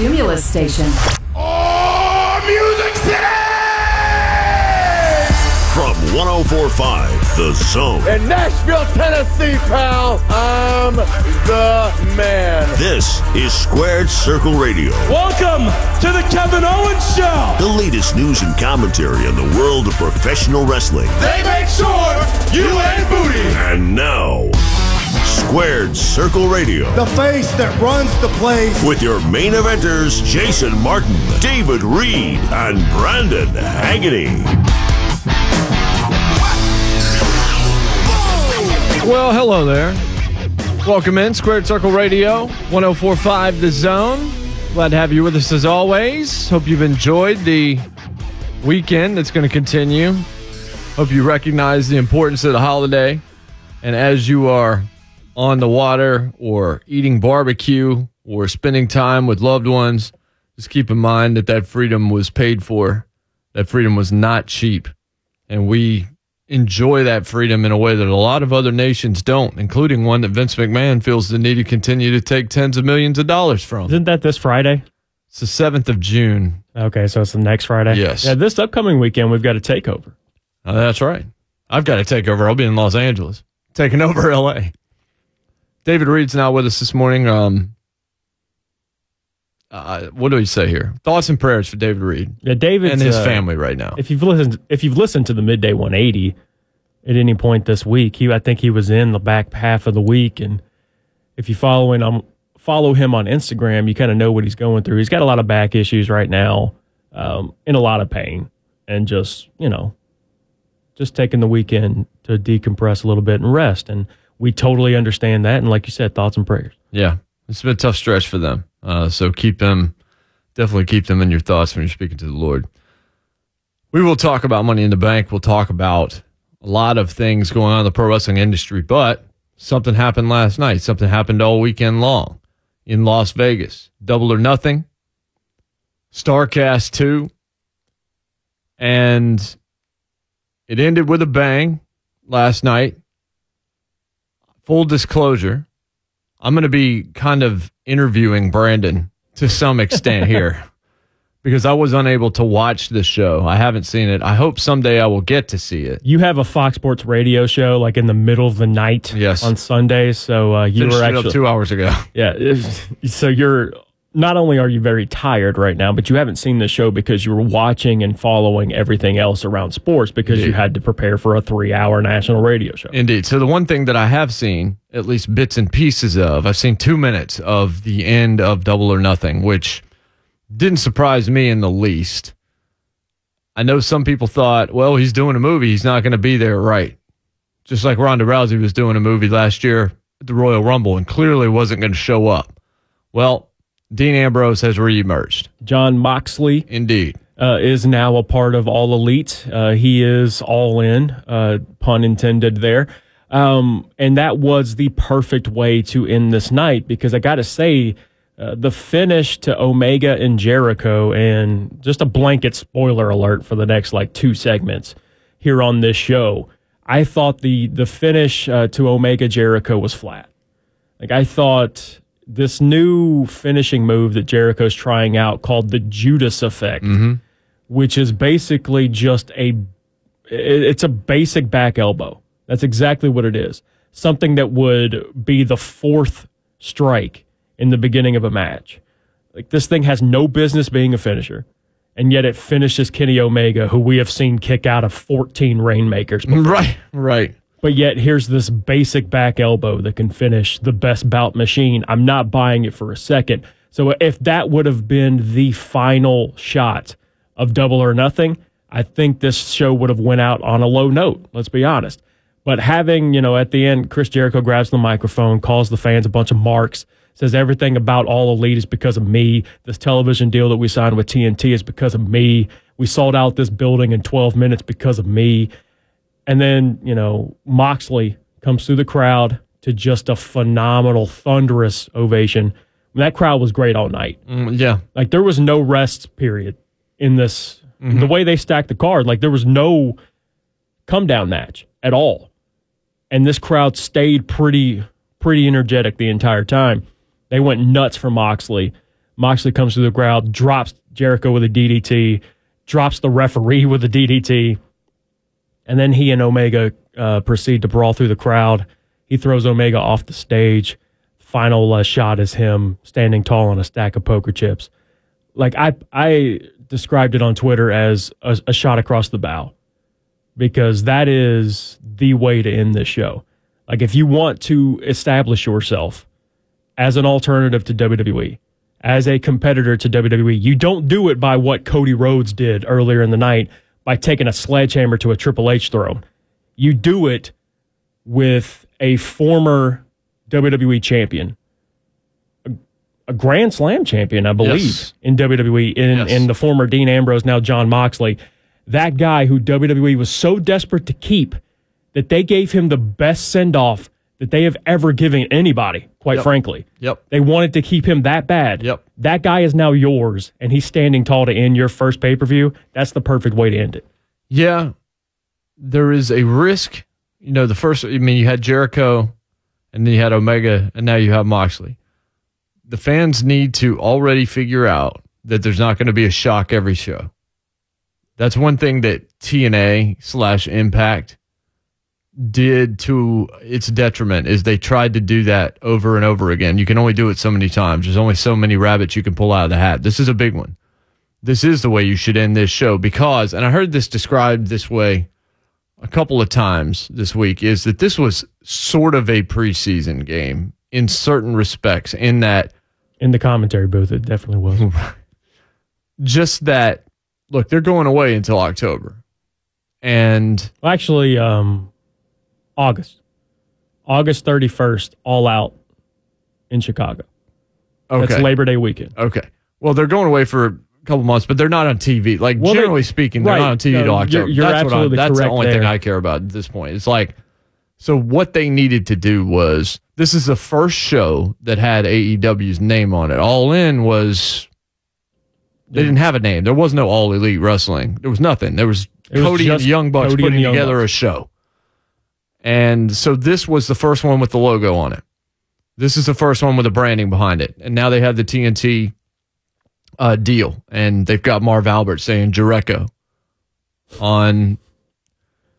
Cumulus Station. Oh, Music City! From 1045 The Zone. In Nashville, Tennessee, pal, I'm the man. This is Squared Circle Radio. Welcome to the Kevin Owens Show. The latest news and commentary on the world of professional wrestling. They make sure you ain't booty. And now, Squared Circle Radio. The face that runs the place. With your main eventers, Jason Martin, David Reed, and Brandon Haggerty. Well, hello there. Welcome in, Squared Circle Radio, 1045 The Zone. Glad to have you with us as always. Hope you've enjoyed the weekend that's going to continue. Hope you recognize the importance of the holiday. And as you are on the water or eating barbecue or spending time with loved ones, just keep in mind that that freedom was paid for. That freedom was not cheap. And we enjoy that freedom in a way that a lot of other nations don't, including one that Vince McMahon feels the need to continue to take tens of millions of dollars from. Isn't that this Friday? It's the 7th of June. Okay, so it's the next Friday? Yes. Yeah, this upcoming weekend, we've got a takeover. Oh, that's right. I've got to take over. I'll be in Los Angeles, taking over LA. David Reed's not with us this morning. Um, uh, what do we say here? Thoughts and prayers for David Reed Yeah, David and his family right now. If you've listened, if you've listened to the midday 180 at any point this week, he I think he was in the back half of the week, and if you following um follow him on Instagram, you kind of know what he's going through. He's got a lot of back issues right now, um, in a lot of pain, and just you know, just taking the weekend to decompress a little bit and rest. And we totally understand that. And like you said, thoughts and prayers. Yeah, it's been a tough stretch for them. Uh, so keep them, definitely keep them in your thoughts when you're speaking to the Lord. We will talk about Money in the Bank. We'll talk about a lot of things going on in the pro wrestling industry, but something happened last night. Something happened all weekend long in Las Vegas. Double or Nothing, Starcast 2, and it ended with a bang last night. Full disclosure, I'm going to be kind of interviewing Brandon to some extent here because I was unable to watch the show. I haven't seen it. I hope someday I will get to see it. You have a Fox Sports radio show like in the middle of the night Yes. on Sundays. So uh, you Finished were actually two hours ago. Yeah. So you're not only are you very tired right now, but you haven't seen the show because you were watching and following everything else around sports because you had to prepare for a three hour national radio show. Indeed. So the one thing that I have seen, at least bits and pieces of, I've seen two minutes of the end of Double or Nothing, which didn't surprise me in the least. I know some people thought, well, he's doing a movie, he's not going to be there, right? Just like Ronda Rousey was doing a movie last year at the Royal Rumble and clearly wasn't going to show up. Well, Dean Ambrose has reemerged. Jon Moxley Indeed. uh, is now a part of All Elite. Uh, he is all in, uh, pun intended there. Um, and that was the perfect way to end this night because I got to say, uh, the finish to Omega and Jericho, and just a blanket spoiler alert for the next like two segments here on this show. I thought the the finish uh, to Omega Jericho was flat. Like I thought this new finishing move that Jericho's trying out called the Judas effect, mm-hmm. which is basically just a it's a basic back elbow. That's exactly what it is. Something that would be the fourth strike in the beginning of a match. Like this thing has no business being a finisher. And yet it finishes Kenny Omega, who we have seen kick out of 14 Rainmakers. before. Right, right. But yet here's this basic back elbow that can finish the best bout machine. I'm not buying it for a second. So if that would have been the final shot of double or nothing, I think this show would have went out on a low note, let's be honest. But having, you know, at the end Chris Jericho grabs the microphone, calls the fans a bunch of marks, says everything about all elite is because of me. This television deal that we signed with TNT is because of me. We sold out this building in 12 minutes because of me. And then, you know, Moxley comes through the crowd to just a phenomenal, thunderous ovation. That crowd was great all night. Mm, yeah. Like there was no rest period in this. The way they stacked the card, like there was no come down match at all. And this crowd stayed pretty pretty energetic the entire time. They went nuts for Moxley. Moxley comes through the crowd, drops Jericho with a DDT, drops the referee with a DDT, and then he and Omega uh, proceed to brawl through the crowd. He throws Omega off the stage. Final uh, shot is him standing tall on a stack of poker chips. Like I, I described it on Twitter as a, a shot across the bow because that is the way to end this show. Like if you want to establish yourself as an alternative to WWE, as a competitor to WWE, you don't do it by what Cody Rhodes did earlier in the night by taking a sledgehammer to a Triple H throne. You do it with a former WWE champion, a, a Grand Slam champion, I believe, Yes. in WWE, in, Yes. in the former Dean Ambrose, now Jon Moxley. That guy who WWE was so desperate to keep that they gave him the best send off that they have ever given anybody, quite Yep. frankly. Yep. They wanted to keep him that bad. Yep. That guy is now yours, and he's standing tall to end your first pay per view. That's the perfect way to end it. Yeah, there is a risk. You know, the first, I mean, you had Jericho and then you had Omega and now you have Moxley. The fans need to already figure out that there's not going to be a shock every show. That's one thing that TNA slash Impact did to its detriment is they tried to do that over and over again. You can only do it so many times. There's only so many rabbits you can pull out of the hat. This is a big one this is the way you should end this show because, and I heard this described this way a couple of times this week, is that this was sort of a preseason game in certain respects, in that In the commentary booth, it definitely was. just that, look, they're going away until October. And Well, actually, um, August, August thirty first, all out in Chicago. okay. That's Labor Day weekend. Okay. Well, they're going away for a couple months, but they're not on TV. Like Well, generally speaking, they're right. not on TV No, till you're- October. you're that's what I- absolutely that's the correct only thing. I care about at this point. It's like, so what they needed to do was this is the first show that had AEW's name on it. All in was they didn't have a name. There was no All Elite Wrestling. There was nothing. There was was Cody and Young Bucks Cody putting Young together Bucks. a show. And so this was the first one with the logo on it. This is the first one with the branding behind it. And now they have the TNT uh, deal, and they've got Marv Albert saying Jericho on.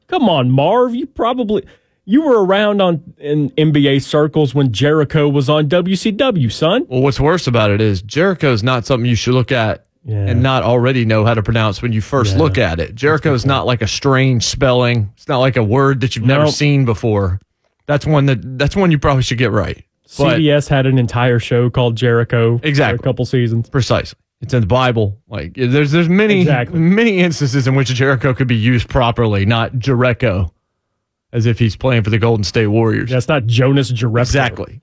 Come on, Marv. You probably you were around on in NBA circles when Jericho was on WCW, son. Well, what's worse about it is Jericho's not something you should look at Yeah. and not already know how to pronounce when you first Yeah. look at it. Jericho is not like a strange spelling. It's not like a word that you've never Nope. seen before. That's one that that's one you probably should get right. But CBS had an entire show called Jericho Exactly. for a couple seasons. precisely, it's in the Bible. Like there's there's many Exactly. many instances in which Jericho could be used properly, not Jericho, as if he's playing for the Golden State Warriors. That's not Jonas Jerebko. Exactly.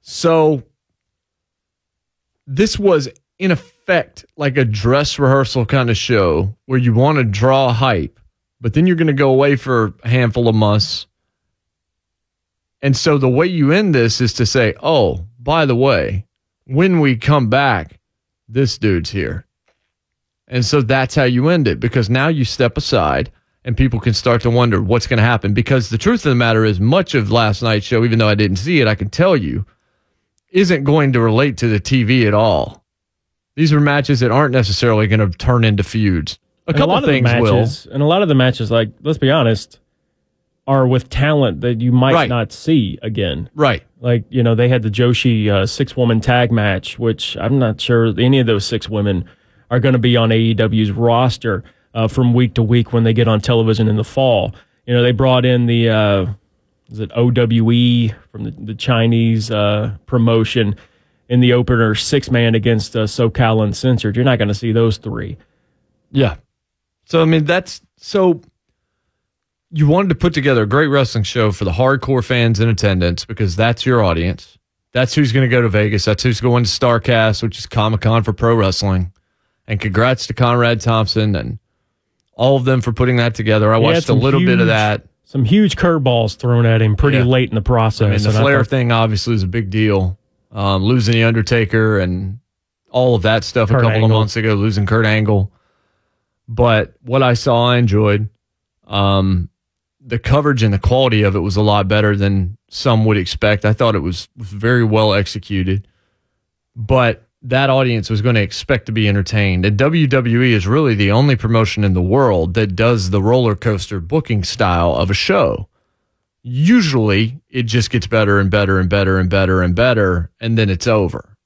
So this was in like a dress rehearsal kind of show where you want to draw hype, but then you're going to go away for a handful of months. And so the way you end this is to say, "Oh, by the way, when we come back, this dude's here." And so that's how you end it because now you step aside and people can start to wonder what's going to happen. Because the truth of the matter is, much of last night's show, even though I didn't see it, I can tell you, isn't going to relate to the TV at all. These are matches that aren't necessarily going to turn into feuds. A And couple lot of things the will. matches, and a lot of the matches, like let's be honest, are with talent that you might Right. not see again. Right. Like you know, they had the Joshi uh, six woman tag match, which I'm not sure any of those six women are going to be on AEW's roster uh, from week to week when they get on television in the fall. You know, they brought in the uh, is it OWE from the, the Chinese uh, promotion in the opener six man against uh, SoCal Uncensored. You're not going to see those three. Yeah. So I mean that's so you wanted to put together a great wrestling show for the hardcore fans in attendance because that's your audience. That's who's going to go to Vegas. That's who's going to Starcast, which is Comic Con for pro wrestling. And congrats to Conrad Thompson and all of them for putting that together. I He watched a little bit of that. Some huge curveballs thrown at him pretty Yeah. late in the process. I mean, the Flair thought- thing obviously is a big deal. Um, losing the Undertaker and all of that stuff a couple Angle. of months ago, losing Kurt Angle. But what I saw, I enjoyed. Um, the coverage and the quality of it was a lot better than some would expect. I thought it was very well executed. But that audience was going to expect to be entertained. And WWE is really the only promotion in the world that does the roller coaster booking style of a show. Usually it just gets better and better and better and better and better, and then it's over.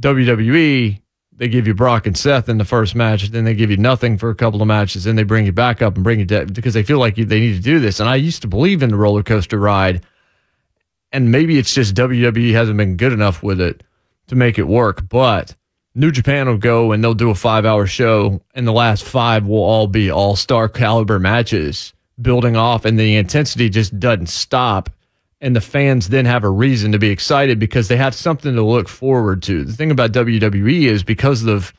WWE, they give you Brock and Seth in the first match, then they give you nothing for a couple of matches, then they bring you back up and bring you down because they feel like they need to do this. And I used to believe in the roller coaster ride, and maybe it's just WWE hasn't been good enough with it to make it work. But New Japan will go and they'll do a five hour show, and the last five will all be all star caliber matches building off, and the intensity just doesn't stop. And the fans then have a reason to be excited because they have something to look forward to. The thing about WWE is because of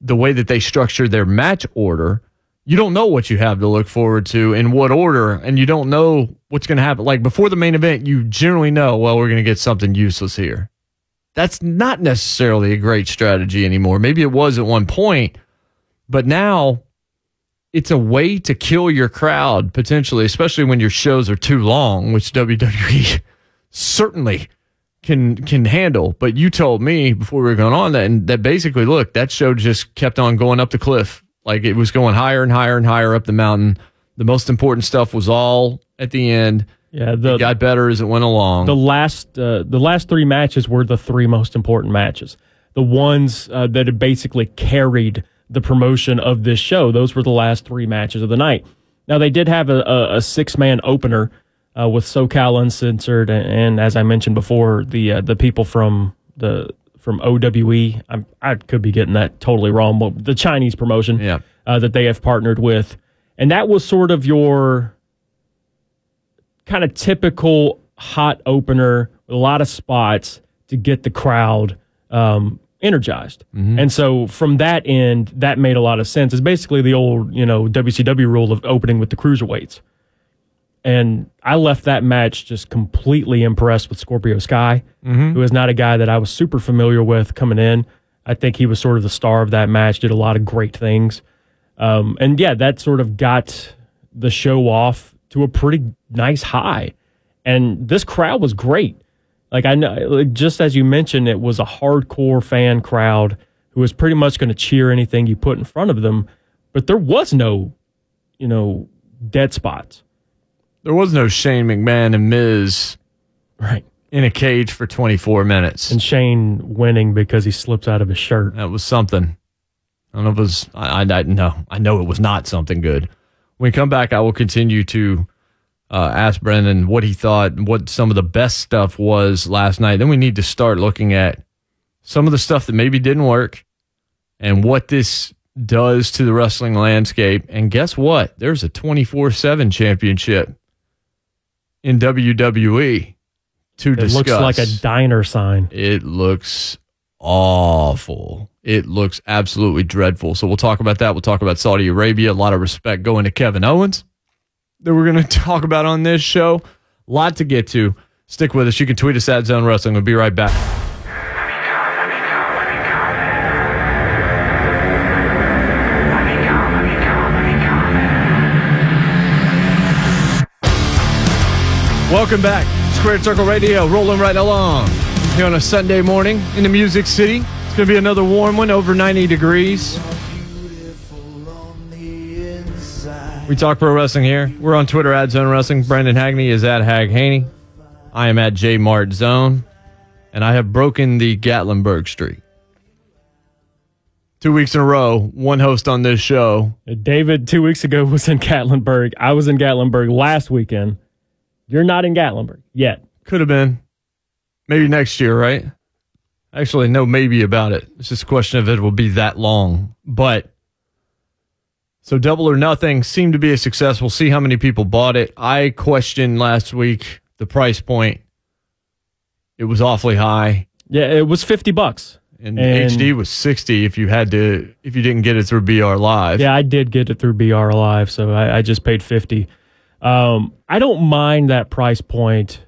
the way that they structure their match order, you don't know what you have to look forward to in what order, and you don't know what's going to happen. Like before the main event, you generally know, well, we're going to get something useless here. That's not necessarily a great strategy anymore. Maybe it was at one point, but now it's a way to kill your crowd potentially, especially when your shows are too long, which WWE certainly can can handle. But you told me before we were going on that and that basically, look, that show just kept on going up the cliff. Like it was going higher and higher and higher up the mountain. The most important stuff was all at the end. Yeah, the it got better as it went along. the last uh, the last three matches were the three most important matches. The ones uh, that had basically carried the promotion of this show. Those were the last three matches of the night. Now they did have a, a, a six man opener uh, with SoCal Uncensored, and, and as I mentioned before, the uh, the people from the from OWE. I'm, I could be getting that totally wrong, but the Chinese promotion Yeah. uh, that they have partnered with, and that was sort of your kind of typical hot opener with a lot of spots to get the crowd um, energized. And so from that end, that made a lot of sense. It's basically the old, you know, WCW rule of opening with the cruiserweights. And I left that match just completely impressed with Scorpio Sky, who is not a guy that I was super familiar with coming in. I think he was sort of the star of that match, did a lot of great things. Um, and yeah, that sort of got the show off to a pretty nice high. And this crowd was great. Like I know, like, just as you mentioned, it was a hardcore fan crowd who was pretty much going to cheer anything you put in front of them. But there was no, you know, dead spots. there was no Shane McMahon and Miz Right. in a cage for 24 minutes. And Shane winning because he slips out of his shirt. That was something. I don't know if it was, I, I, I no, I know it was not something good. When we come back, I will continue to uh, ask Brendan what he thought, what some of the best stuff was last night. Then we need to start looking at some of the stuff that maybe didn't work and what this does to the wrestling landscape. And guess what? There's a 24 7 championship in WWE to It discuss. looks like a diner sign. It looks awful. It looks absolutely dreadful. So we'll talk about that. We'll talk about Saudi Arabia. A lot of respect going to Kevin Owens that we're going to talk about on this show. A lot to get to. Stick with us. You can tweet us at Zone Wrestling. We'll be right back. Welcome back. Squared Circle Radio rolling right along here on a Sunday morning in the Music City. It's going to be another warm one, over 90 degrees. We talk pro wrestling here. We're on Twitter at Zone Wrestling. Brandon Hagney is at Hag Haney. I am at J Mart Zone. And I have broken the Gatlinburg streak. Two weeks in a row, one host on this show. David, two weeks ago, was in Gatlinburg. I was in Gatlinburg last weekend. You're not in Gatlinburg yet. Could have been. Maybe next year, right? Actually, no, maybe about it. It's just a question of it will be that long. But so double or nothing seemed to be a success. We'll see how many people bought it. I questioned last week the price point. It was awfully high. Yeah, it was 50 bucks. And, And- HD was 60 if you had to if you didn't get it through BR Live. Yeah, I did get it through BR Live, so I, I just paid 50. Um, I don't mind that price point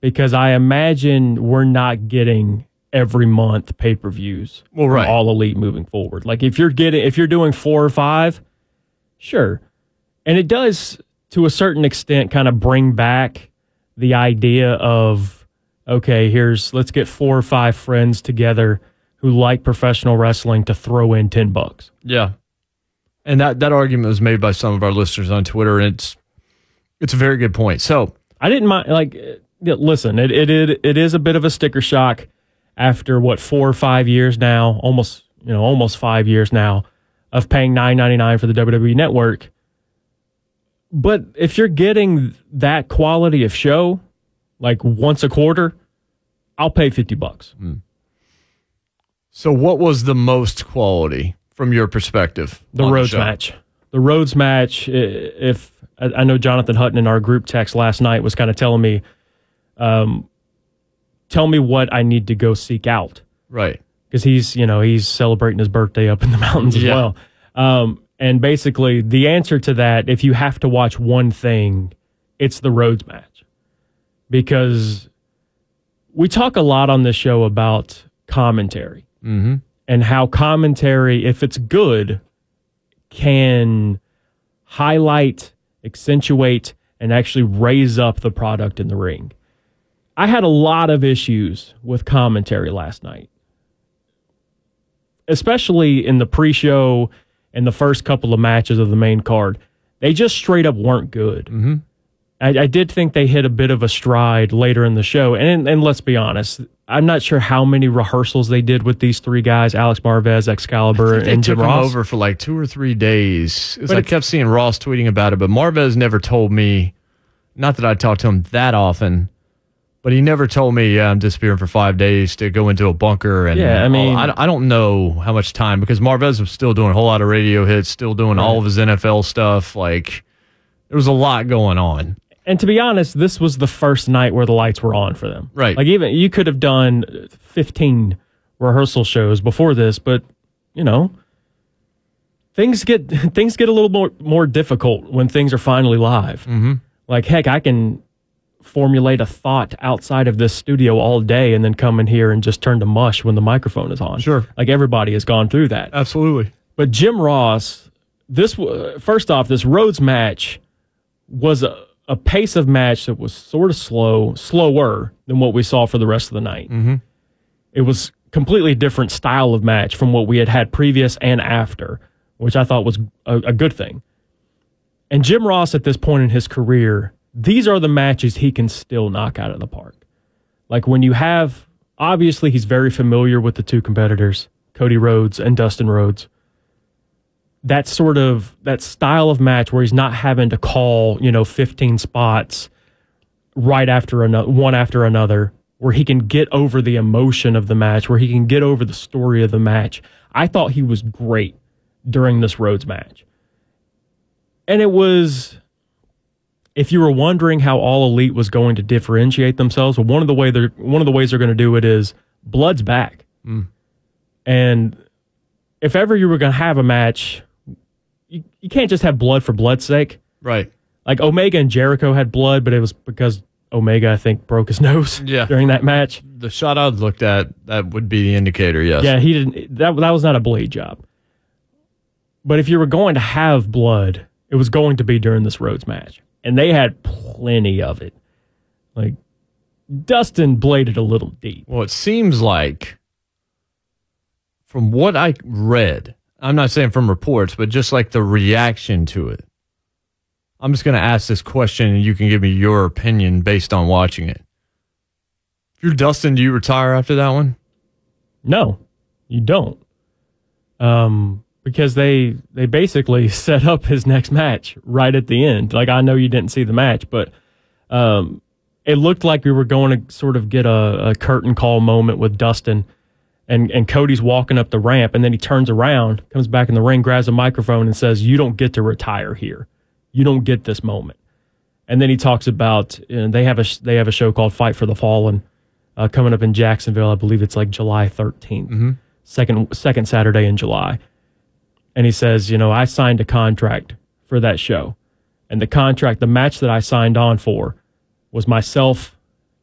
because I imagine we're not getting every month pay per views. Well, right. All elite moving forward. Like if you're getting if you're doing four or five, sure, and it does to a certain extent kind of bring back the idea of okay, here's let's get four or five friends together who like professional wrestling to throw in 10 bucks. Yeah. And that, that argument was made by some of our listeners on Twitter, and it's it's a very good point. So I didn't mind like uh, listen, it it it, it is a bit of a sticker shock after what 4 or 5 years now, almost, you know, almost 5 years now of paying 9.99 for the WWE network. But if you're getting that quality of show like once a quarter, I'll pay 50 bucks. so what was the most quality from your perspective? The Rhodes show? match. The Rhodes match. If I I know Jonathan Hutton in our group text last night was kind of telling me, um, tell me what I need to go seek out Right. Because he's you know he's celebrating his birthday up in the mountains as well. Um, and basically, the answer to that, if you have to watch one thing, it's the Rhodes match. Because we talk a lot on this show about commentary. And how commentary, if it's good, can highlight, accentuate, and actually raise up the product in the ring. I had a lot of issues with commentary last night, especially in the pre show and the first couple of matches of the main card. They just straight up weren't good. Mm-hmm. I, I did think they hit a bit of a stride later in the show. And, and let's be honest, I'm not sure how many rehearsals they did with these three guys Alex Marvez, Excalibur, and Jim Ross. over for like two or three days. But I it's- kept seeing Ross tweeting about it, but Marvez never told me. Not that I talked to him that often, but he never told me, "Yeah, I'm disappearing for five days to go into a bunker." And Yeah, I all- mean- I, I don't know how much time because Marvez was still doing a whole lot of radio hits, still doing all of his NFL stuff. Like there was a lot going on. And to be honest, this was the first night where the lights were on for them. Right. Like even you could have done 15 rehearsal shows before this, but you know, things get things get a little more more difficult when things are finally live. Mm-hmm. Like heck, I can formulate a thought outside of this studio all day and then come in here and just turn to mush when the microphone is on. Sure. Like everybody has gone through that. Absolutely. But Jim Ross, this first off, this Rhodes match was a, a pace of match that was sort of slow, slower than what we saw for the rest of the night. Mm-hmm. It was completely different style of match from what we had had previous and after, which I thought was a, a good thing. And Jim Ross, at this point in his career, these are the matches he can still knock out of the park. Like when you have, obviously, he's very familiar with the two competitors, Cody Rhodes and Dustin Rhodes. That sort of that style of match where he's not having to call you know 15 spots right after another one after another where he can get over the emotion of the match where he can get over the story of the match. I thought he was great during this rhodes match. And it was if you were wondering how all elite was going to differentiate themselves well one of the way they're one of the ways they're going to do it is blood's back hmm. and if ever you were going to have a match you, you can't just have blood for blood's sake. Right. Like Omega and Jericho had blood, but it was because Omega, I think, broke his nose Yeah. during that match. The shot I looked at that would be the indicator. Yes. Yeah, he didn't. That that was not a blade job. But if you were going to have blood, it was going to be during this Rhodes match, and they had plenty of it. Like Dustin bladed a little deep. Well, it seems like, from what I read, I'm not saying from reports, but just like the reaction to it. I'm just going to ask this question and you can give me your opinion based on watching it. If you're Dustin, do you retire after that one? No, you don't. Um, because they they basically set up his next match right at the end. Like I know you didn't see the match, but um, it looked like we were going to sort of get a, a curtain call moment with Dustin, and and Cody's walking up the ramp, and then he turns around, comes back in the ring, grabs a microphone, and says, "You don't get to retire here. You don't get this moment." And then he talks about you know, they have a they have a show called Fight for the Fallen uh, coming up in Jacksonville. I believe it's like July 13th, second second Saturday in July. And he says, you know, I signed a contract for that show, and the contract, the match that I signed on for, was myself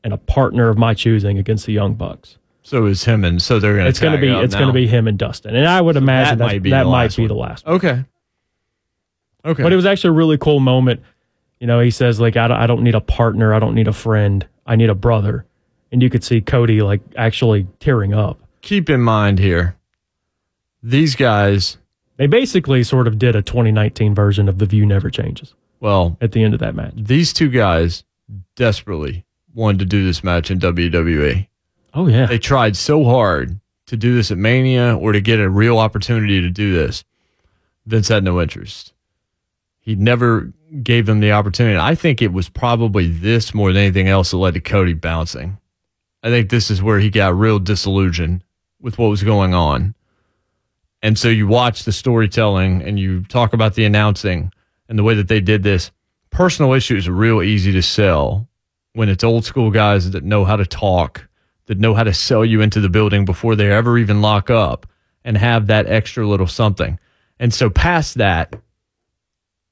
and a partner of my choosing against the Young Bucks. So is him, and so they're going to. It's going to be it's going to be him and Dustin, and I would imagine that that might be that the might last be one. the last. one. Okay. Okay. But it was actually a really cool moment. You know, he says like I don't, I don't need a partner, I don't need a friend, I need a brother, and you could see Cody like actually tearing up. keep in mind here, these guys, They basically sort of did a 2019 version of The View Never Changes well, at the end of that match. these two guys desperately wanted to do this match in WWE. Oh, yeah. They tried so hard to do this at Mania or to get a real opportunity to do this. Vince had no interest. He never gave them the opportunity. I think it was probably this more than anything else that led to Cody bouncing. I think this is where he got real disillusioned with what was going on. And so you watch the storytelling and you talk about the announcing and the way that they did this. Personal issues are real easy to sell when it's old school guys that know how to talk, that know how to sell you into the building before they ever even lock up and have that extra little something. And so past that,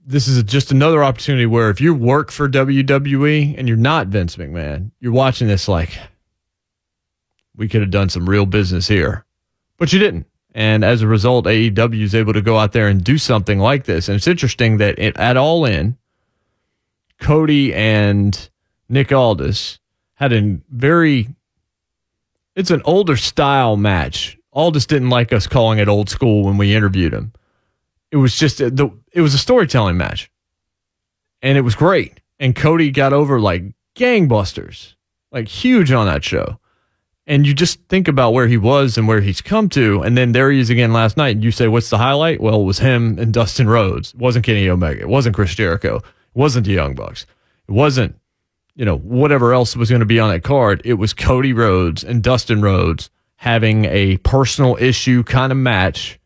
this is just another opportunity where if you work for WWE and you're not Vince McMahon, you're watching this like, we could have done some real business here, but you didn't. And as a result, AEW is able to go out there and do something like this. And it's interesting that it, at All In, Cody and Nick Aldis had a very, it's an older style match. Aldis didn't like us calling it old school when we interviewed him. It was just the, it was a storytelling match, and it was great. And Cody got over like gangbusters, like huge on that show. And you just think about where he was and where he's come to, and then there he is again last night. And you say, "What's the highlight?" Well, it was him and Dustin Rhodes. It wasn't Kenny Omega. It wasn't Chris Jericho. It wasn't the Young Bucks. It wasn't, you know, whatever else was going to be on that card. It was Cody Rhodes and Dustin Rhodes having a personal issue kind of match.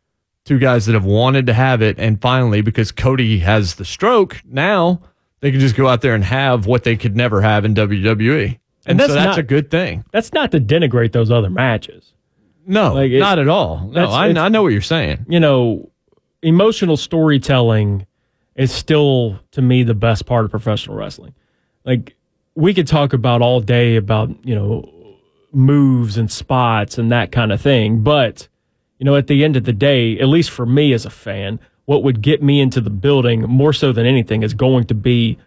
Two guys that have wanted to have it, and finally, because Cody has the stroke, now they can just go out there and have what they could never have in WWE. And, And that's so that's not- a good thing. That's not to denigrate those other matches. No, Like, it- not at all. No, I, I know what you're saying. You know, emotional storytelling is still, to me, the best part of professional wrestling. Like, we could talk about all day about, you know, moves and spots and that kind of thing. But, you know, at the end of the day, at least for me as a fan, what would get me into the building more so than anything is going to be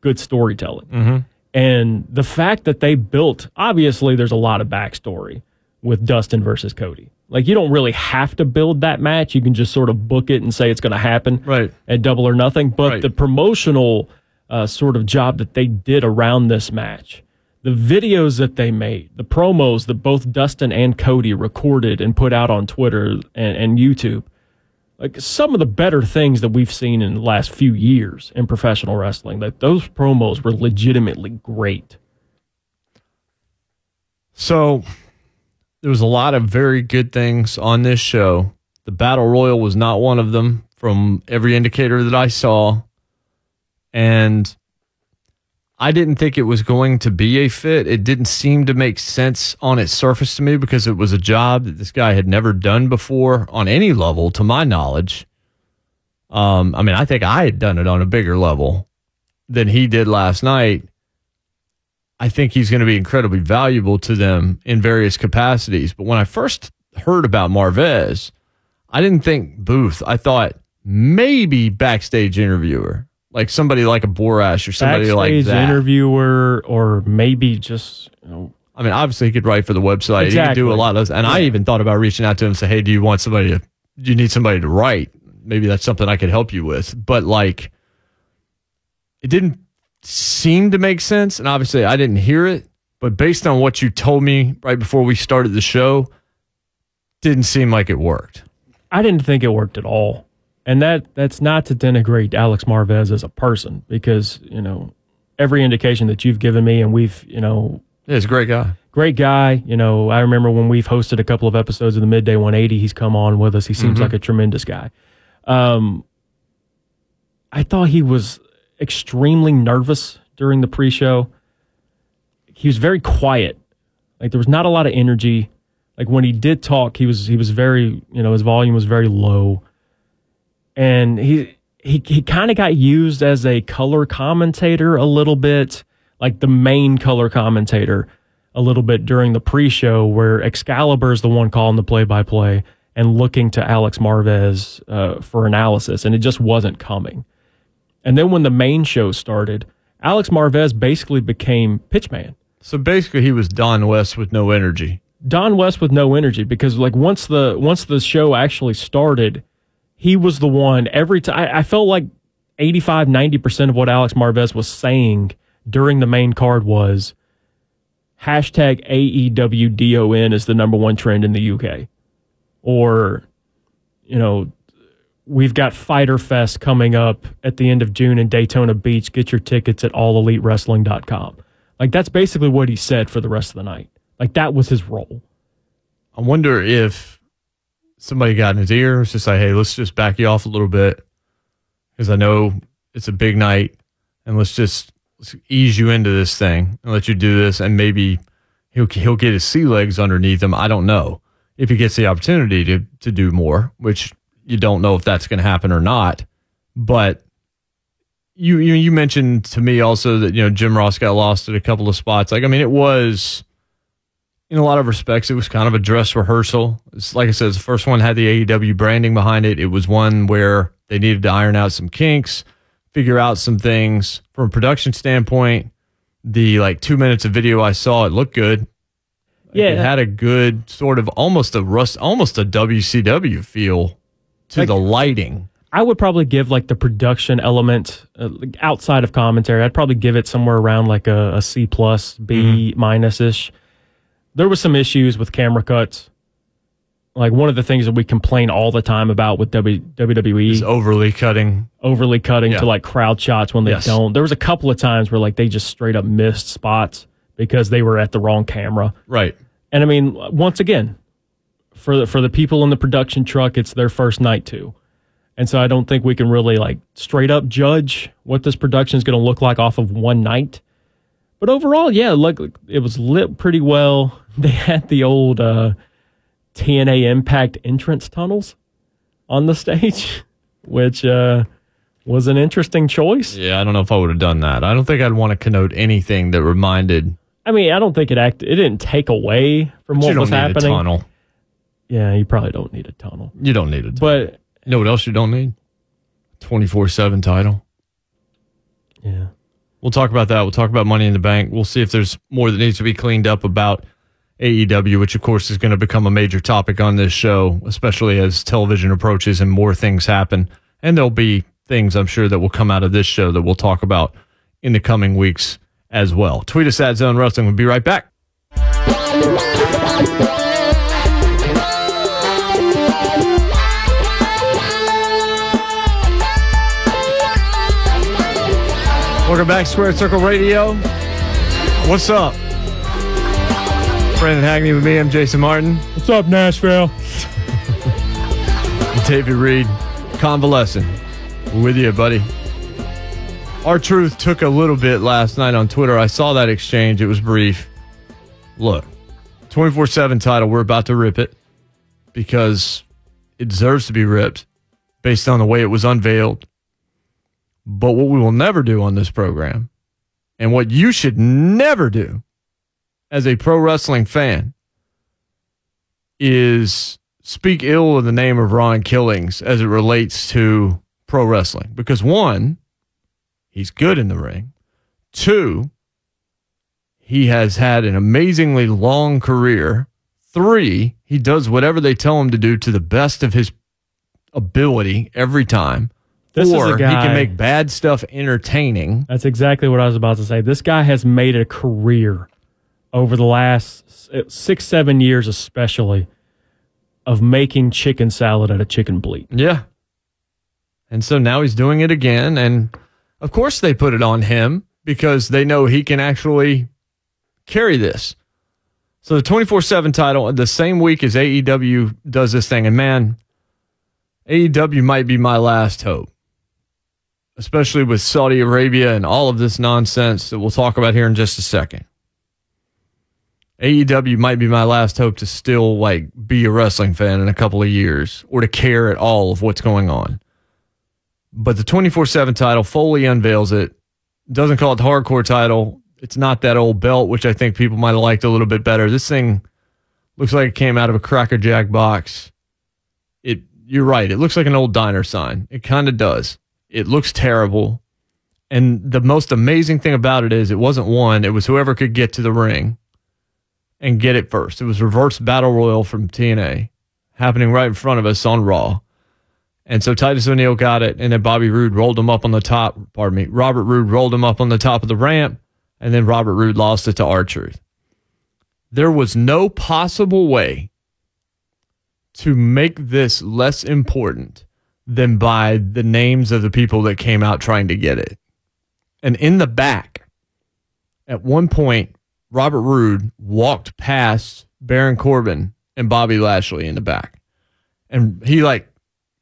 good storytelling. Mm-hmm. And the fact that they built, obviously, there's a lot of backstory with Dustin versus Cody. Like, you don't really have to build that match. You can just sort of book it and say it's going to happen Right. at double or nothing. But Right. the promotional uh, sort of job that they did around this match, the videos that they made, the promos that both Dustin and Cody recorded and put out on Twitter and, and YouTube, like some of the better things that we've seen in the last few years in professional wrestling. That those promos were legitimately great. So there was a lot of very good things on this show. The Battle Royal was not one of them from every indicator that I saw. And I didn't think it was going to be a fit. It didn't seem to make sense on its surface to me because it was a job that this guy had never done before on any level, to my knowledge. Um, I mean, I think I had done it on a bigger level than he did last night. I think he's going to be incredibly valuable to them in various capacities. But when I first heard about Marvez, I didn't think booth. I thought maybe backstage interviewer, like somebody like a Borash or somebody Backstage like that. interviewer, or maybe just you know, I mean, obviously he could write for the website. He could do a lot of those. And I even thought about reaching out to him and say, Hey, do you want somebody to, do you need somebody to write? Maybe that's something I could help you with. But like, it didn't seem to make sense. And obviously I didn't hear it, but based on what you told me right before we started the show, didn't seem like it worked. I didn't think it worked at all. And that that's not to denigrate Alex Marvez as a person because, you know, every indication that you've given me and we've, you know, he's a great guy. great guy. You know, I remember when we've hosted a couple of episodes of the Midday 180, he's come on with us. He seems like a tremendous guy. Um, I thought he was extremely nervous during the pre-show. He was very quiet. Like there was not a lot of energy. Like when he did talk, he was he was very, you know, his volume was very low. And he he he kind of got used as a color commentator a little bit, like the main color commentator a little bit during the pre-show where Excalibur is the one calling the play-by-play and looking to Alex Marvez uh, for analysis, and it just wasn't coming. And then when the main show started, Alex Marvez basically became pitchman. So basically he was Don West with no energy. Don West with no energy because like once the once the show actually started, he was the one every time. I, felt like 85, 90% of what Alex Marvez was saying during the main card was hashtag AEWDON is the number one trend in the UK. Or, you know, we've got Fyter Fest coming up at the end of June in Daytona Beach. Get your tickets at allelitewrestling.com. Like that's basically what he said for the rest of the night. Like that was his role. I wonder if somebody got in his ear. It's just like, hey, let's just back you off a little bit because I know it's a big night, and let's just let's ease you into this thing and let you do this, and maybe he'll he'll get his sea legs underneath him. I don't know if he gets the opportunity to to do more, which you don't know if that's going to happen or not. But you, you you mentioned to me also that you know Jim Ross got lost at a couple of spots. Like I mean, it was in a lot of respects, it was kind of a dress rehearsal. It's like I said, the first one had the AEW branding behind it. It was one where they needed to iron out some kinks, figure out some things from a production standpoint. The like two minutes of video I saw, it looked good. Yeah. it had a good sort of almost a rust, almost a WCW feel to Like- the lighting. I would probably give like the production element uh, outside of commentary. I'd probably give it somewhere around like a, a C plus, B minus ish. There was some issues with camera cuts. Like one of the things that we complain all the time about with w, WWE It's overly cutting. overly cutting Yeah. to like crowd shots when they Yes. don't. There was a couple of times where like they just straight up missed spots because they were at the wrong camera. Right. And I mean, once again, for the, for the people in the production truck, it's their first night too. And so I don't think we can really like straight up judge what this production is going to look like off of one night. But overall, yeah, look, it was lit pretty well. They had the old uh, TNA Impact entrance tunnels on the stage, which uh, was an interesting choice. Yeah, I don't know if I would have done that. I don't think I'd want to connote anything that reminded. I mean, I don't think it act. It didn't take away from you what don't was need happening. a tunnel. Yeah, you probably don't need a tunnel. You don't need it. But You know what else you don't need? 24 7 title. yeah, We'll talk about that. We'll talk about Money in the Bank. We'll see if there's more that needs to be cleaned up about AEW, which of course is going to become a major topic on this show, especially as television approaches and more things happen. And there'll be things I'm sure that will come out of this show that we'll talk about in the coming weeks as well. Tweet us at Zone Wrestling. We'll be right back. Welcome back, Square Circle Radio. What's up? Brandon Hagney with me. I'm Jason Martin. what's up, Nashville? David Reed, convalescent. We're with you, buddy. R Truth took a little bit last night on Twitter. I saw that exchange. It was brief. Look, 24 7 title, we're about to rip it because it deserves to be ripped based on the way it was unveiled. But what we will never do on this program, and what you should never do as a pro wrestling fan, is speak ill of the name of Ron Killings as it relates to pro wrestling. Because one, he's good in the ring. Two, he has had an amazingly long career. Three, he does whatever they tell him to do to the best of his ability every time. This is a or he can make bad stuff entertaining. That's exactly what I was about to say. This guy has made a career over the last eh, six, seven years, especially, of making chicken salad out of chicken bleat. Yeah. And so now he's doing it again. And of course, they put it on him because they know he can actually carry this. So the 24 7 title, the same week as AEW does this thing. And man, AEW might be my last hope, especially with Saudi Arabia and all of this nonsense that we'll talk about here in just a second. AEW might be my last hope to still like be a wrestling fan in a couple of years or to care at all of what's going on. But the 24/7 title Foley unveils it. Doesn't call it the hardcore title. It's not that old belt which I think people might have liked a little bit better. This thing looks like it came out of a Cracker Jack box. It you're right. It looks like an old diner sign. It kind of does. It looks terrible. And the most amazing thing about it is it wasn't one, it was whoever could get to the ring and get it first. It was reverse battle royal from TNA happening right in front of us on Raw. And so Titus O'Neil got it, and then Bobby Roode rolled him up on the top. Pardon me, Robert Roode rolled him up on the top of the ramp, and then Robert Roode lost it to R Truth. There was no possible way to make this less important than by the names of the people that came out trying to get it. And in the back, at one point, Robert Roode walked past Baron Corbin and Bobby Lashley in the back. And he like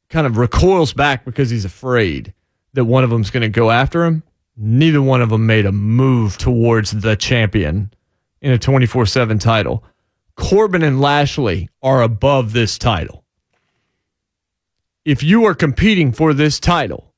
kind of recoils back because he's afraid that one of them's going to go after him. Neither one of them made a move towards the champion in a 24 7 title. Corbin and Lashley are above this title. If you are competing for this title,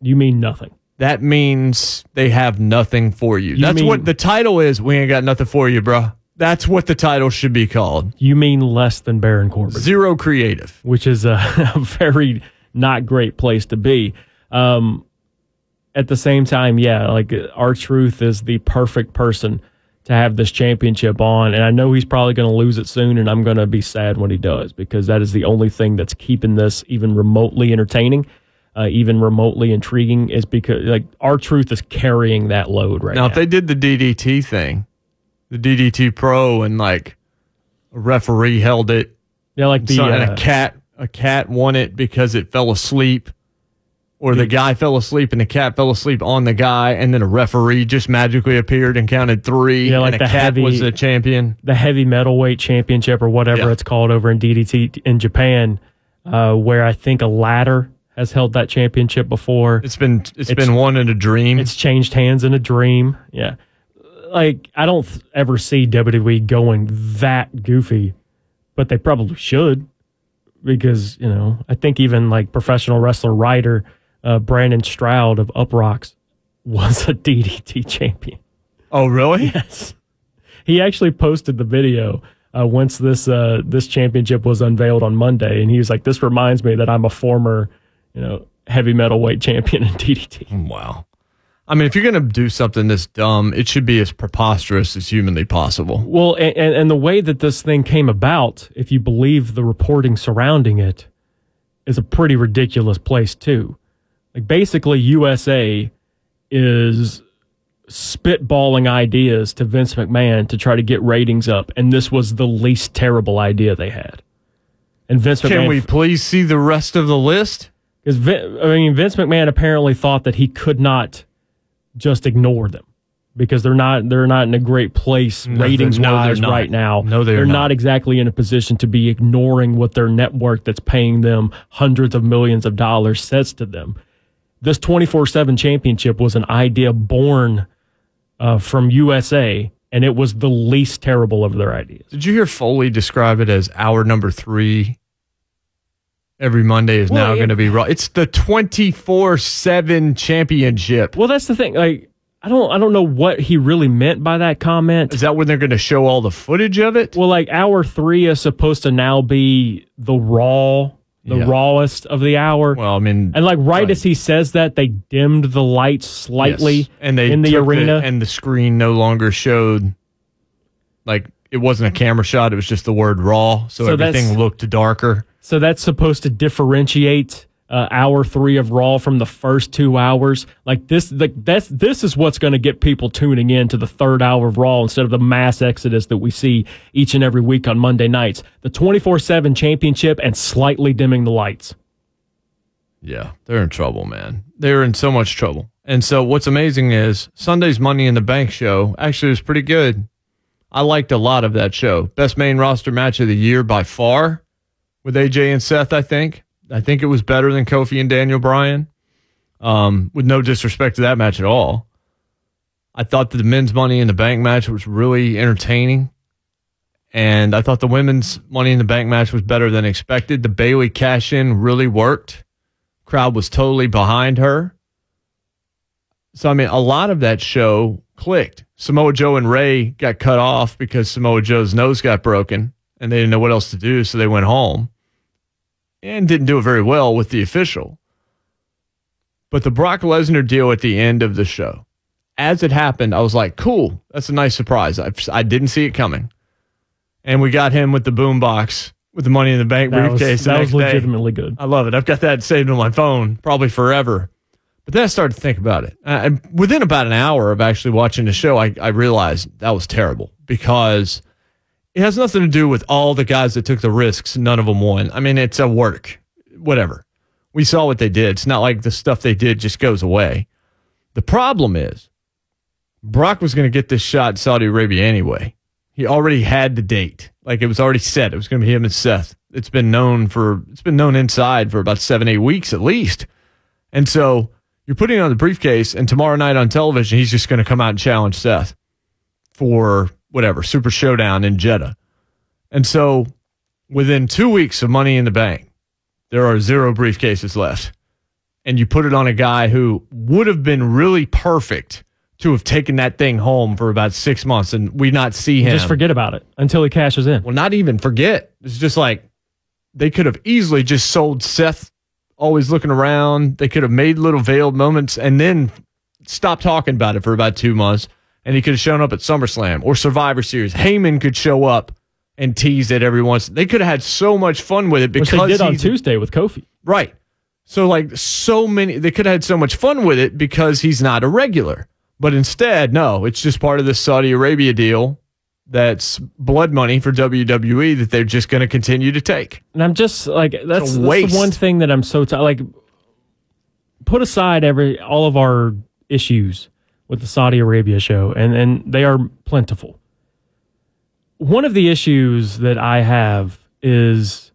You mean nothing. that means they have nothing for you. You That's mean- what the title is. We ain't got nothing for you, bruh. That's what the title should be called. You mean less than Baron Corbin. Zero creative. which is a, a very not great place to be. Um, at the same time, yeah, like R Truth is the perfect person to have this championship on, and I know he's probably going to lose it soon, and I'm going to be sad when he does because that is the only thing that's keeping this even remotely entertaining, uh, even remotely intriguing, is because like R Truth is carrying that load right now. Now, if they did the DDT thing, the DDT Pro, and like a referee held it, yeah, like the so, and uh, a cat, a cat won it because it fell asleep, or the guy fell asleep and the cat fell asleep on the guy, and then a referee just magically appeared and counted three, Yeah, like and a the cat heavy- was the champion. the heavy metalweight championship or whatever Yeah. it's called over in DDT in Japan, uh, where I think a ladder has held that championship before. It's been it's It's- been one in a dream. It's changed hands in a dream. Yeah. Like, I don't ever see WWE going that goofy, but they probably should because, you know, I think even like professional wrestler writer uh, Brandon Stroud of Uproxx was a DDT champion. oh, really? Yes. He actually posted the video uh, once this uh, this championship was unveiled on Monday, and he was like, "This reminds me that I'm a former, you know, heavy metal weight champion in DDT." Wow. I mean, if you're gonna do something this dumb, it should be as preposterous as humanly possible. Well, and and the way that this thing came about, if you believe the reporting surrounding it, is a pretty ridiculous place too. Like basically, USA is spitballing ideas to Vince McMahon to try to get ratings up, and this was the least terrible idea they had. And Vince Can we please see the rest of the list? because Vin, I mean, Vince McMahon apparently thought that he could not just ignore them because they're not they're not in a great place No, ratings they're- no, they're wise right now. No, they are they're not. not exactly in a position to be ignoring what their network that's paying them hundreds of millions of dollars says to them. This twenty four seven championship was an idea born uh, from USA, and it was the least terrible of their ideas. Did you hear Foley describe it as hour number three? Every Monday is Well, now going to be raw. It's the twenty four seven championship. Well, that's the thing. Like, I don't I don't know what he really meant by that comment. Is that when they're going to show all the footage of it? Well, like hour three is supposed to now be the raw, the Yeah. rawest of the hour. Well, I mean, and like right, right. as he says that, they dimmed the lights slightly yes. and they in the arena. and the screen no longer showed like it wasn't a camera shot. It was just the word raw, so, So everything looked darker. so that's supposed to differentiate uh, hour three of Raw from the first two hours. Like this, like that's this is what's going to get people tuning in to the third hour of Raw instead of the mass exodus that we see each and every week on Monday nights. The twenty four seven championship and slightly dimming the lights. Yeah, they're in trouble, man. They're in so much trouble. And so what's amazing is Sunday's Money in the Bank show actually was pretty good. I liked a lot of that show. Best main roster match of the year by far with AJ and Seth, I think. I think it was better than Kofi and Daniel Bryan. Um, with no disrespect to that match at all. I thought that the men's Money in the Bank match was really entertaining. And I thought the women's Money in the Bank match was better than expected. The Bayley cash in really worked crowd was totally behind her. So I mean, a lot of that show clicked. Samoa Joe and Rey got cut off because Samoa Joe's nose got broken and they didn't know what else to do, so they went home and didn't do it very well with the official. But the Brock Lesnar deal at the end of the show, as it happened, I was like, cool, that's a nice surprise. I, I didn't see it coming. and we got him with the boombox with the Money in the Bank That briefcase. the that was next day. legitimately good. I love it. I've got that saved on my phone probably forever. But then I started to think about it. Uh, And within about an hour of actually watching the show, I, I realized that was terrible because it has nothing to do with all the guys that took the risks. None of them won. I mean, it's a work, whatever. We saw what they did. It's not like the stuff they did just goes away. The problem is Brock was going to get this shot in Saudi Arabia anyway. He already had the date. Like it was already set. It was going to be him and Seth. It's been known for it's been known inside for about 7 8 weeks at least. And so you're putting it on the briefcase and tomorrow night on television he's just going to come out and challenge Seth for whatever, Super Showdown in Jeddah. And so within 2 weeks of Money in the Bank, there are zero briefcases left. And you put it on a guy who would have been really perfect to have taken that thing home for about six months and we not see him. Just forget about it until he cashes in. Well, not even forget. It's just like they could have easily just sold Seth always looking around. They could have made little veiled moments and then stopped talking about it for about two months. And he could have shown up at SummerSlam or Survivor Series. Heyman could show up and tease it every once. They could have had so much fun with it Which because they did on Tuesday with Kofi. Right. So like so many they could have had so much fun with it because he's not a regular. But instead, no, it's just part of this Saudi Arabia deal that's blood money for WWE that they're just going to continue to take. And I'm just like that's, that's the waste. one thing that I'm so t- like. Put aside every all of our issues with the Saudi Arabia show, and and they are plentiful. One of the issues that I have is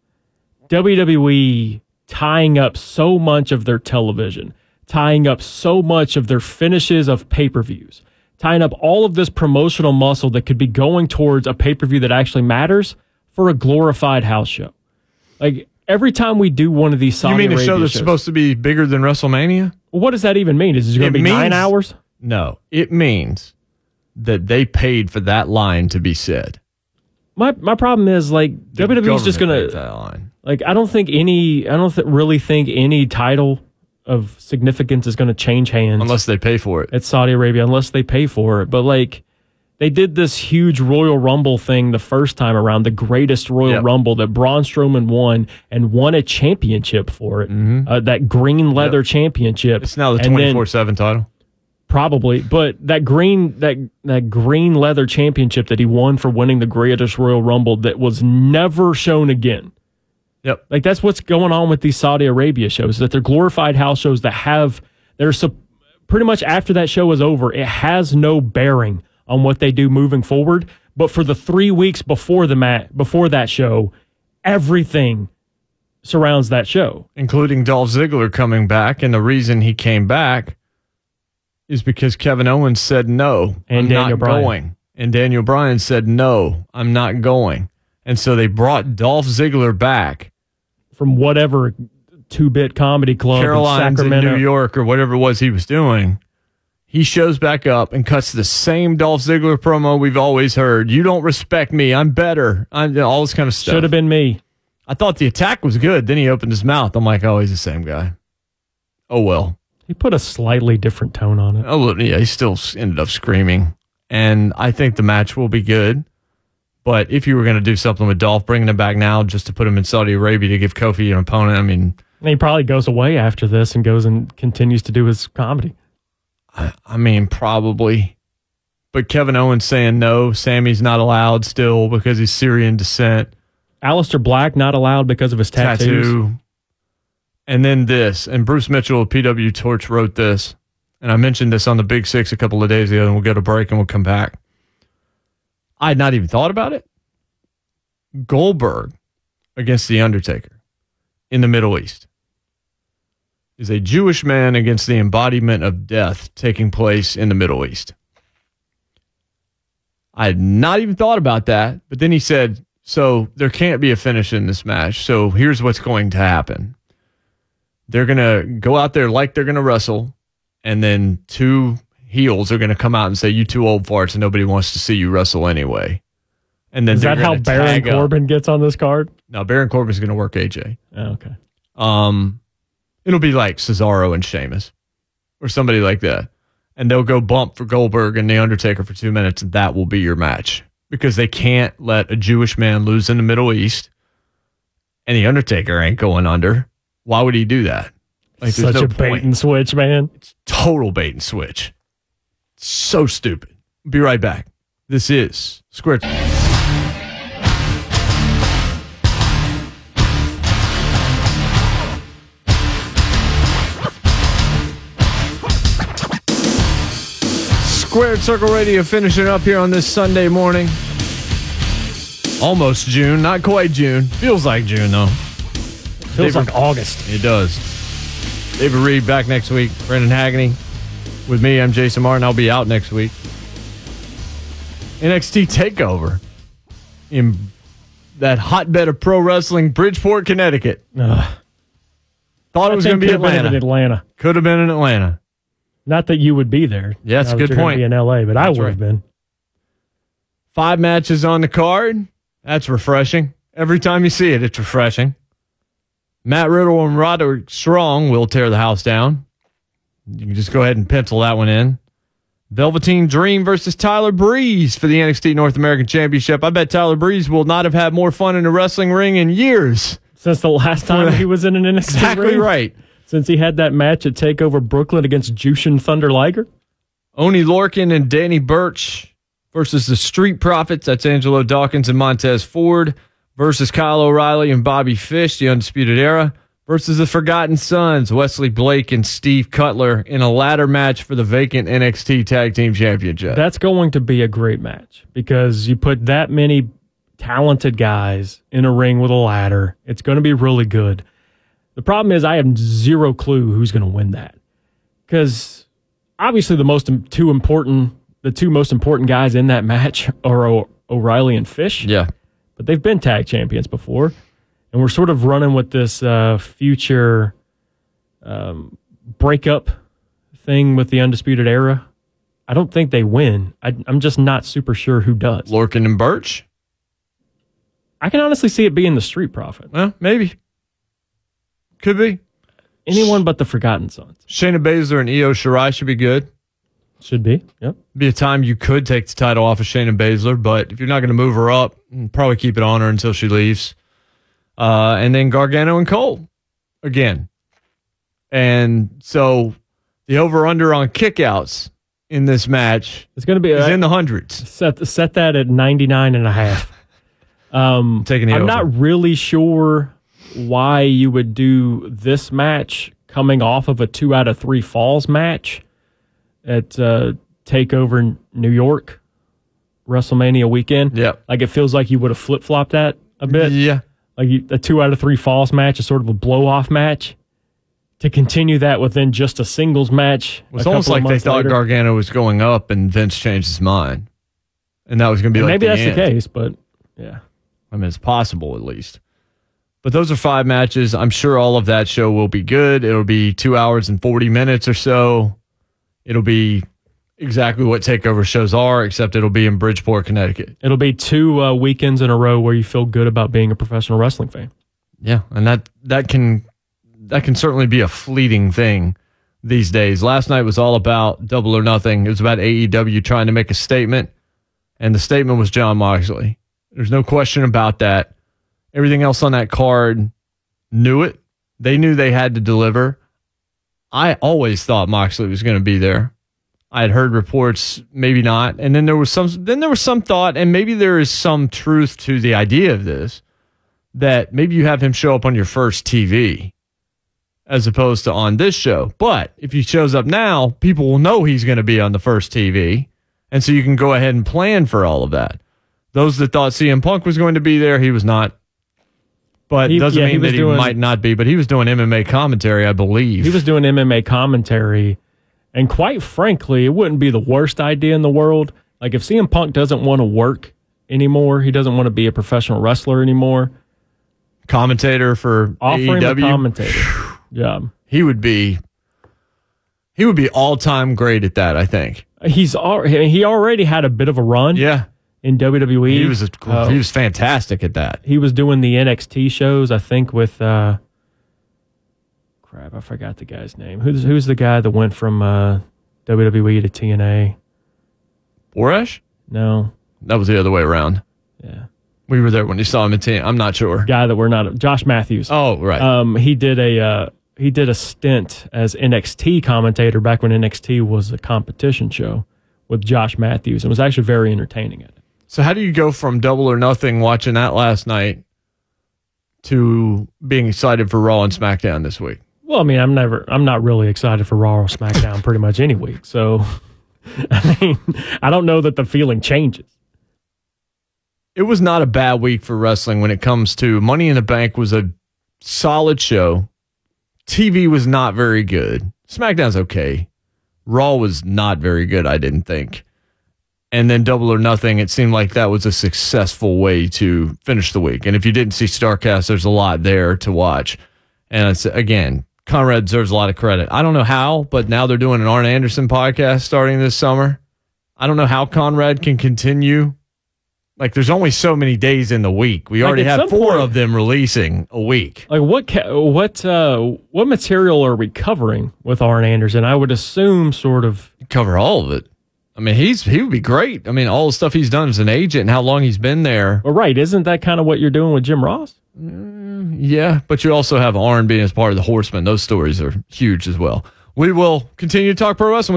WWE tying up so much of their television, tying up so much of their finishes of pay per views, tying up all of this promotional muscle that could be going towards a pay per view that actually matters for a glorified house show. Like every time we do one of these Saudi you mean a Arabia show that's shows, supposed to be bigger than WrestleMania? well, what does that even mean? Is it going to be nine hours? No, it means that they paid for that line to be said. My my problem is like The WWE's just gonna that line. like I don't think any I don't th- really think any title of significance is going to change hands unless they pay for it. at Saudi Arabia unless they pay for it. But like they did this huge Royal Rumble thing the first time around, the greatest Royal Yep. Rumble that Braun Strowman won and won a championship for it. Uh, that green leather championship. Mm-hmm. It's now the 24/7 title. Probably, but that green that that green leather championship that he won for winning the greatest Royal Rumble that was never shown again. Yep. Like that's what's going on with these Saudi Arabia shows. That they're glorified house shows that have they're so pretty much after that show is over, it has no bearing on what they do moving forward. But for the three weeks before the mat before that show, everything surrounds that show. including Dolph Ziggler coming back. And the reason he came back is because Kevin Owens said no, And I'm Daniel not Bryan. going. And Daniel Bryan said no, I'm not going. And so they brought Dolph Ziggler back, From whatever two bit comedy club in Caroline's in Sacramento. New York or whatever it was he was doing. He shows back up and cuts the same Dolph Ziggler promo we've always heard. You don't respect me. I'm better. I'm all this kind of stuff. Should have been me. I thought the attack was good. Then he opened his mouth. I'm like, oh, he's the same guy. Oh well. He put a slightly different tone on it. Oh, yeah, he still ended up screaming. And I think the match will be good. But if you were going to do something with Dolph, bringing him back now just to put him in Saudi Arabia to give Kofi an opponent, I mean, And he probably goes away after this and goes and continues to do his comedy. I mean, probably. But Kevin Owens saying no, Sammy's not allowed still because he's Syrian descent. Aleister Black not allowed because of his tattoos. tattoo. And then this, and Bruce Mitchell of PW Torch wrote this, and I mentioned this on the Big Six a couple of days ago, and we'll go to break and we'll come back. I had not even thought about it. Goldberg against The Undertaker in the Middle East is a Jewish man against the embodiment of death taking place in the Middle East. I had not even thought about that. But then he said, so there can't be a finish in this match. So here's what's going to happen. They're going to go out there like they're going to wrestle. And then two heels are going to come out and say, you two old farts and nobody wants to see you wrestle anyway. And then Is that how Baron tag up. Corbin gets on this card? Now Baron Corbin's going to work AJ. Oh, okay. Um, it'll be like Cesaro and Sheamus or somebody like that. And they'll go bump for Goldberg and The Undertaker for two minutes, and that will be your match. because they can't let a Jewish man lose in the Middle East, and the Undertaker ain't going under. Why would he do that? Like, Such no a bait point. and switch, man. It's total bait and switch. So stupid. Be right back. This is Square. Squared Circle Radio finishing up here on this Sunday morning. Almost June, not quite June. Feels like June though. Feels David- like August. It does. David Reed back next week. Brendan Hagney with me. I'm Jason Martin. I'll be out next week. NXT Takeover in that hotbed of pro wrestling, Bridgeport, Connecticut. Ugh. Thought it was going to be Atlanta. in Atlanta. Could have been in Atlanta. Not that you would be there. Yeah, that's a good point. Be in LA, but I That's would right. have been. Five matches on the card. That's refreshing. Every time you see it, it's refreshing. Matt Riddle and Roderick Strong will tear the house down. You can just go ahead and pencil that one in. Velveteen Dream versus Tyler Breeze for the NXT North American Championship. I bet Tyler Breeze will not have had more fun in a wrestling ring in years. Since the last time he was in an NXT Exactly ring? right. Since he had that match at Takeover Brooklyn against Jushin Thunder Liger. Oney Lorcan and Danny Burch versus the Street Profits. That's Angelo Dawkins and Montez Ford versus Kyle O'Reilly and Bobby Fish, the Undisputed Era, versus the Forgotten Sons, Wesley Blake and Steve Cutler in a ladder match for the vacant NXT Tag Team Championship. That's going to be a great match because you put that many talented guys in a ring with a ladder. It's going to be really good. The problem is I have zero clue who's going to win that because obviously the most two important, the two most important guys in that match are o- O'Reilly and Fish. yeah. But they've been tag champions before, and we're sort of running with this uh, future um, breakup thing with the Undisputed Era. I don't think they win. I, I'm just not super sure who does. Lorcan and Burch? I can honestly see it being the Street Profit. Well, maybe. Could be. Anyone but the Forgotten Sons Shayna Baszler and Io Shirai should be good. should be. Yep. be a time you could take the title off of Shayna Baszler, but if you're not going to move her up, probably keep it on her until she leaves. Uh, and then Gargano and Cole again. And so the over under on kickouts in this match It's going to be is in the hundreds. set set that at 99 and a half. Um, taking the I'm over. not really sure why you would do this match coming off of a two out of three falls match at uh, Takeover New York, WrestleMania weekend. Yeah. Like it feels like you would have flip flopped that a bit. Yeah. Like you, a two out of three falls match is sort of a blow off match. To continue that within just a singles match, It's almost like they thought later. Gargano was going up and Vince changed his mind. And that was going to be And like maybe the that's end. the case, but yeah. I mean, it's possible at least. But those are five matches. I'm sure all of that show will be good. It'll be two hours and 40 minutes or so. It'll be exactly what takeover shows are, except it'll be in Bridgeport, Connecticut. It'll be two uh, weekends in a row where you feel good about being a professional wrestling fan. Yeah, and that that can that can certainly be a fleeting thing these days. Last night was all about double or nothing. It was about AEW trying to make a statement, and the statement was Jon Moxley. There's no question about that. Everything else on that card knew it. They knew they had to deliver. I always thought Moxley was going to be there. I had heard reports, maybe not, and then there was some. Then there was some thought, and maybe there is some truth to the idea of this that maybe you have him show up on your first TV as opposed to on this show. But if he shows up now, people will know he's going to be on the first TV. And so you can go ahead and plan for all of that. Those that thought CM Punk was going to be there, he was not. But He- doesn't yeah, mean was that he doing- might not be. But he was doing MMA commentary, I believe. He was doing MMA commentary, and quite frankly, it wouldn't be the worst idea in the world. Like if CM Punk doesn't want to work anymore, he doesn't want to be a professional wrestler anymore. commentator for Offer him a AEW. commentator job. he would be. He would be all time great at that. I think. He's al- he already had a bit of a run Yeah, in WWE. he was. A, Uh, he was fantastic at that. he was doing the NXT shows, I think, with uh, crap, I forgot the guy's name. Who's who's the guy that went from uh, WWE to TNA? Borash? No, that was the other way around. Yeah. We were there when you saw him in TNA. I'm not sure. Guy that we're not Josh Matthews. Oh, right. Um, he did a uh, he did a stint as NXT commentator back when NXT was a competition show with Josh Matthews and was actually very entertaining at it. so how do you go from double or nothing watching that last night to being excited for Raw and SmackDown this week? Well, I mean, I'm never I'm not really excited for Raw or SmackDown pretty much any week. So I mean, I don't know that the feeling changes. It was not a bad week for wrestling when it comes to Money in the Bank was a solid show. TV was not very good. SmackDown's okay. Raw was not very good, I didn't think. And then Double or Nothing, it seemed like that was a successful way to finish the week. And if you didn't see Starrcast, there's a lot there to watch. And it's again, Conrad deserves a lot of credit. I don't know how, but now they're doing an Arn Anderson podcast starting this summer. I don't know how Conrad can continue. Like, there's only so many days in the week. We Like, already have four point- of them releasing a week. Like what ca- what uh, what material are we covering with Arn Anderson? I would assume sort of Cover all of it. I mean, he's he would be great. I mean, all the stuff he's done as an agent and how long he's been there. well, right. Isn't that kind of what you're doing with Jim Ross? Yeah, but you also have being as part of the Horsemen. Those stories are huge as well. We will continue to talk pro wrestling.